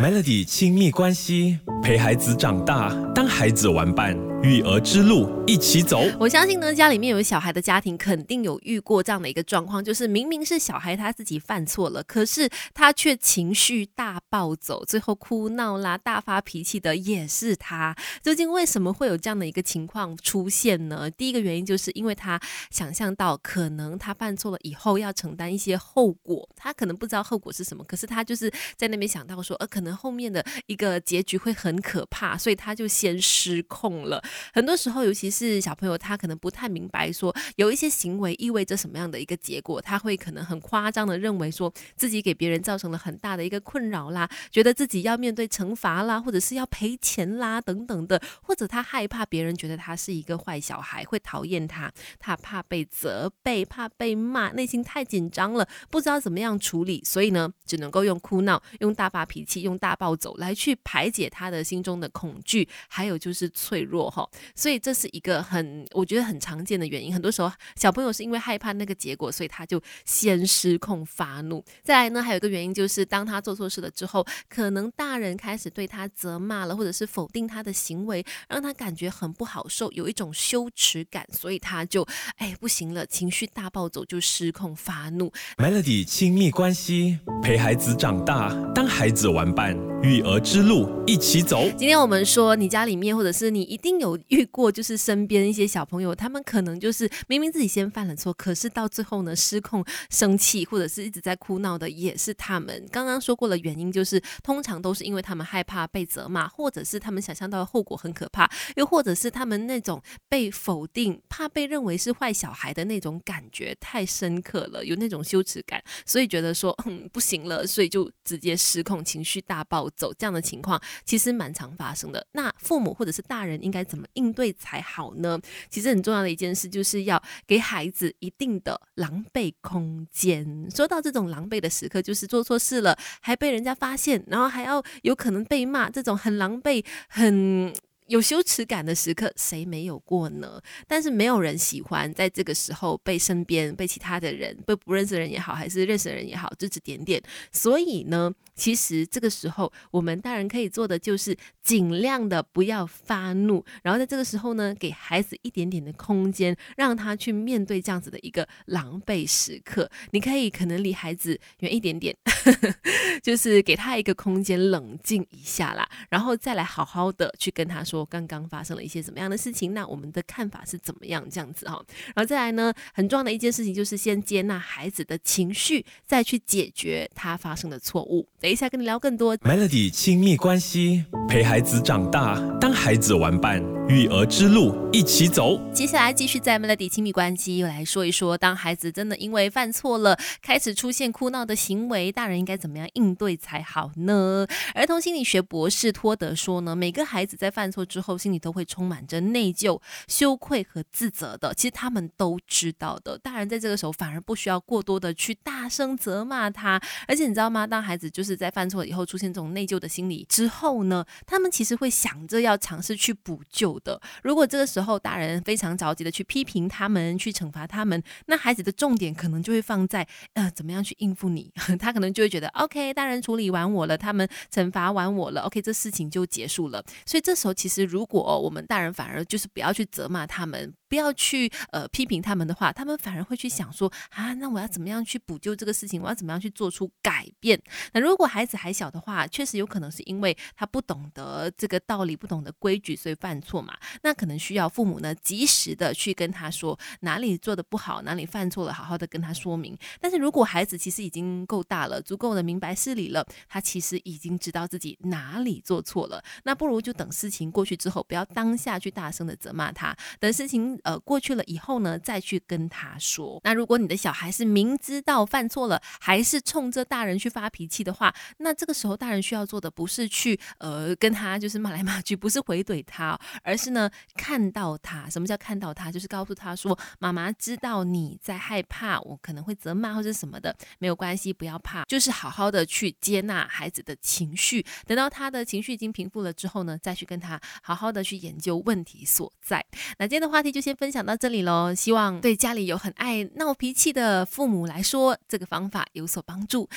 Melody 亲密关系，陪孩子长大，当孩子玩伴，育儿之路一起走。我相信呢，家里面有小孩的家庭，肯定有遇过这样的一个状况，就是明明是小孩他自己犯错了，可是他却情绪大暴走，最后哭闹啦、大发脾气的也是他。究竟为什么会有这样的一个情况出现呢？第一个原因就是因为他想象到可能他犯错了以后要承担一些后果，他可能不知道后果是什么，可是他就是在那边想到说，呃，可能。后面的一个结局会很可怕，所以他就先失控了。很多时候，尤其是小朋友，他可能不太明白说有一些行为意味着什么样的一个结果，他会可能很夸张的认为说自己给别人造成了很大的一个困扰啦，觉得自己要面对惩罚啦，或者是要赔钱啦等等的，或者他害怕别人觉得他是一个坏小孩，会讨厌他，他怕被责备，怕被骂，内心太紧张了，不知道怎么样处理，所以呢，只能够用哭闹，用大发脾气，用。大暴走来去排解他的心中的恐惧，还有就是脆弱哈，所以这是一个很我觉得很常见的原因。很多时候小朋友是因为害怕那个结果，所以他就先失控发怒。再来呢，还有一个原因就是当他做错事了之后，可能大人开始对他责骂了，或者是否定他的行为，让他感觉很不好受，有一种羞耻感，所以他就哎不行了，情绪大暴走，就失控发怒。Melody 亲密关系，陪孩子长大，当孩子玩伴。育儿之路一起走。今天我们说，你家里面或者是你一定有遇过，就是身边一些小朋友，他们可能就是明明自己先犯了错，可是到最后呢失控生气，或者是一直在哭闹的，也是他们。刚刚说过的，原因就是通常都是因为他们害怕被责骂，或者是他们想象到的后果很可怕，又或者是他们那种被否定、怕被认为是坏小孩的那种感觉太深刻了，有那种羞耻感，所以觉得说嗯不行了，所以就直接失控，情绪大。爆走这样的情况其实蛮常发生的。那父母或者是大人应该怎么应对才好呢？其实很重要的一件事就是要给孩子一定的狼狈空间。说到这种狼狈的时刻，就是做错事了还被人家发现，然后还要有可能被骂，这种很狼狈、很。有羞耻感的时刻，谁没有过呢？但是没有人喜欢在这个时候被身边、被其他的人、被不认识的人也好，还是认识的人也好指指点点。所以呢，其实这个时候我们大人可以做的就是尽量的不要发怒，然后在这个时候呢，给孩子一点点的空间，让他去面对这样子的一个狼狈时刻。你可以可能离孩子远一点点，就是给他一个空间，冷静一下啦，然后再来好好的去跟他说。刚刚发生了一些怎么样的事情？那我们的看法是怎么样？这样子哈，然后再来呢，很重要的一件事情就是先接纳孩子的情绪，再去解决他发生的错误。等一下跟你聊更多。Melody 亲密关系，陪孩子长大，当孩子玩伴，育儿之路一起走。接下来继续在 Melody 亲密关系又来说一说，当孩子真的因为犯错了，开始出现哭闹的行为，大人应该怎么样应对才好呢？儿童心理学博士托德说呢，每个孩子在犯错。之后心里都会充满着内疚、羞愧和自责的。其实他们都知道的。大人在这个时候反而不需要过多的去大声责骂他。而且你知道吗？当孩子就是在犯错以后出现这种内疚的心理之后呢，他们其实会想着要尝试去补救的。如果这个时候大人非常着急的去批评他们、去惩罚他们，那孩子的重点可能就会放在呃怎么样去应付你。他可能就会觉得 OK，大人处理完我了，他们惩罚完我了，OK，这事情就结束了。所以这时候其实。如果我们大人反而就是不要去责骂他们。不要去呃批评他们的话，他们反而会去想说啊，那我要怎么样去补救这个事情？我要怎么样去做出改变？那如果孩子还小的话，确实有可能是因为他不懂得这个道理，不懂得规矩，所以犯错嘛。那可能需要父母呢及时的去跟他说哪里做的不好，哪里犯错了，好好的跟他说明。但是如果孩子其实已经够大了，足够的明白事理了，他其实已经知道自己哪里做错了，那不如就等事情过去之后，不要当下去大声的责骂他，等事情。呃，过去了以后呢，再去跟他说。那如果你的小孩是明知道犯错了，还是冲着大人去发脾气的话，那这个时候大人需要做的不是去呃跟他就是骂来骂去，不是回怼他，而是呢看到他。什么叫看到他？就是告诉他说，妈妈知道你在害怕，我可能会责骂或者什么的，没有关系，不要怕，就是好好的去接纳孩子的情绪。等到他的情绪已经平复了之后呢，再去跟他好好的去研究问题所在。那今天的话题就先。分享到这里喽，希望对家里有很爱闹脾气的父母来说，这个方法有所帮助。